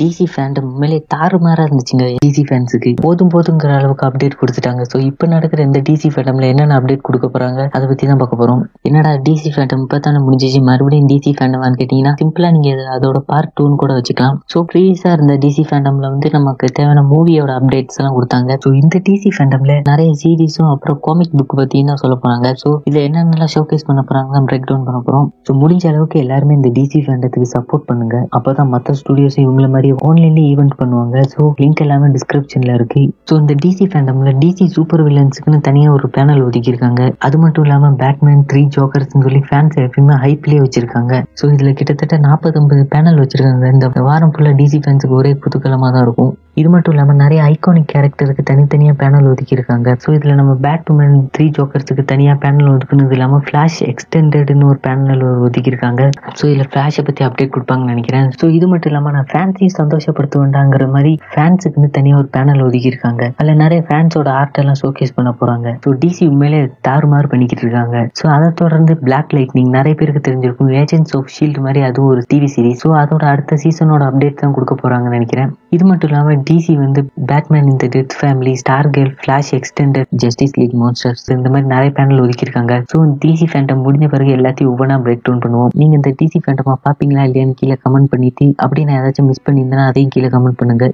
DC Phantom உண்மையிலே தாறுமாறா இருந்துச்சுங்க. டிசி ஃபேன்ஸுக்கு போதும் போதுங்கிற அளவுக்கு அப்டேட் கொடுத்துட்டாங்க. ஸோ இப்போ நடக்கிற இந்த டிசி ஃபேண்டம்ல என்னென்ன அப்டேட் கொடுக்க போறாங்க அதை பத்தி தான் பார்க்க போறோம். என்னடா டிசி ஃபேண்டம் இப்போ தானே முடிஞ்சிச்சு? மறுபடியும் டிசி ஃபேண்டமான்னு கேட்டீங்கன்னா சிம்பிளா நீங்க அதோட பார்ட் டூன்னு கூட வச்சுக்கலாம். ஸோ ப்ரீவியஸா இருந்த டிசி ஃபேண்டம்ல வந்து நமக்கு தேவையான மூவியோட அப்டேட்ஸ் எல்லாம் கொடுத்தாங்க. ஸோ இந்த டிசி ஃபேண்டம்ல நிறைய சீரீஸும் அப்புறம் காமிக் புக் பத்தியும் தான் சொல்ல போறாங்க. ஸோ இதுல என்னென்னலாம் ஷோகேஸ் பண்ண போறாங்க பிரேக் டவுன் பண்ண போறோம். ஸோ முடிஞ்ச அளவுக்கு எல்லாருமே இந்த டிசி ஃபேண்டத்துக்கு சப்போர்ட் பண்ணுங்க. அப்பதான் மற்ற ஸ்டுடியோஸும் இவங்கள மாதிரி ஆன்லைன்ல ஈவெண்ட் பண்ணுவாங்க. ஸோ லிங்க் எல்லாமே டிஸ்கிரிப்ஷனில் இருக்கு. ஸோ இந்த டிசி ஃபேண்டம்ல டிசி சூப்பர் வில்லன்ஸுக்குன்னு தனியா ஒரு பேனல் ஒதுக்கியிருக்காங்க. அது மட்டும் இல்லாம பேட்மேன் த்ரீ ஜோக்கர்ஸ்னு சொல்லி ஃபேன்ஸ் எப்பயுமே ஹைப்லேயே வச்சிருக்காங்க. ஸோ இதுல கிட்டத்தட்ட நாற்பத்தொம்பது பேனல் வச்சிருக்காங்க. இந்த வாரம் ஃபுல்லா டிசி ஃபேன்ஸுக்கு ஒரே புதுக்கலமா தான் இருக்கும். இது மட்டும் இல்லாமல் நிறைய ஐகானிக் கேரக்டருக்கு தனித்தனியாக பேனல் ஒதுக்கியிருக்காங்க. ஸோ இதில் நம்ம பேட்மேன் த்ரீ ஜோக்கர்ஸுக்கு தனியாக பேனல் ஒதுக்குனது இல்லாமல் ஃப்ளாஷ் எக்ஸ்டெண்டட்னு ஒரு பேனல் ஒதுக்கியிருக்காங்க. ஸோ இதில் ஃப்ளாஷை பற்றி அப்டேட் கொடுப்பாங்கன்னு நினைக்கிறேன். ஸோ இது மட்டும் இல்லாமல் நான் ஃபேன்ஸையும் சந்தோஷப்படுத்த வேண்டாங்கிற மாதிரி ஃபேன்ஸுக்குன்னு தனியாக ஒரு பேனல் ஒதுக்கியிருக்காங்க. அதில் நிறைய ஃபேன்ஸோட ஆர்ட் எல்லாம் ஷோகேஸ் பண்ண போகிறாங்க ஸோ டிசி உண்மையிலே தாறுமாறு பண்ணிக்கிட்டு இருக்காங்க. ஸோ அதை தொடர்ந்து பிளாக் லைட்னிங் நிறைய பேருக்கு தெரிஞ்சிருக்கும். ஏஜென்ட்ஸ் ஆஃப் ஷீல்டு மாதிரி அதுவும் ஒரு டிவி சீரிஸ் ஸோ அதோட அடுத்த சீசனோட அப்டேட் தான் கொடுக்க போகிறாங்கன்னு நினைக்கிறேன். இது மட்டும் இல்லாமல் டிசி வந்து பேட்மேன் இந்த death family Stargirl Flash extended Justice League monsters இந்த மாதிரி நிறைய பேனல் ஒதுக்கியிருக்காங்க. ஸோ டிசி ஃபேண்டம் முடிஞ்ச பிறகு எல்லாத்தையும் ஒவ்வொன்றா பிரேக் டவுன் பண்ணுவோம். நீங்கள் இந்த டிசி ஃபேண்டமாக பார்ப்பீங்களா இல்லையான்னு கீழே கமெண்ட் பண்ணிட்டு அப்படி நான் ஏதாச்சும் மிஸ் பண்ணியிருந்தேன்னா அதையும் கீழே கமெண்ட் பண்ணுங்க.